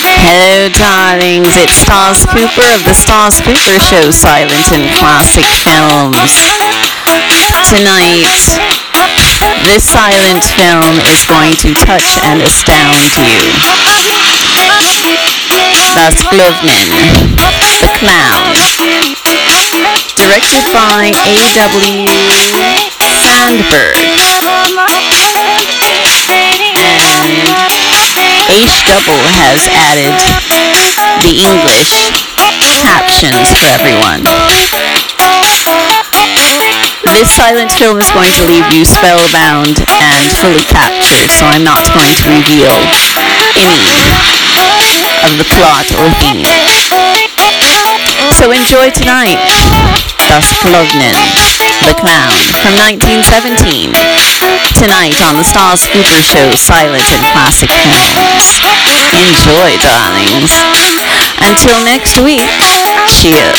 Hello, darlings. It's Stas Cooper of the Stas Cooper Show, Silent and Classic Films. Tonight, this silent film is going to touch and astound you. Das Klovnen, The Clown. Directed by A.W. Sandberg. H Double has added the English captions for everyone. This silent film is going to leave you spellbound and fully captured, so I'm not going to reveal any of the plot or theme. So enjoy tonight. Das Klovnen, The Clown, from 1917. Tonight on the Stas Cooper Show, Silent and Classic Films. Enjoy, darlings. Until next week, cheers.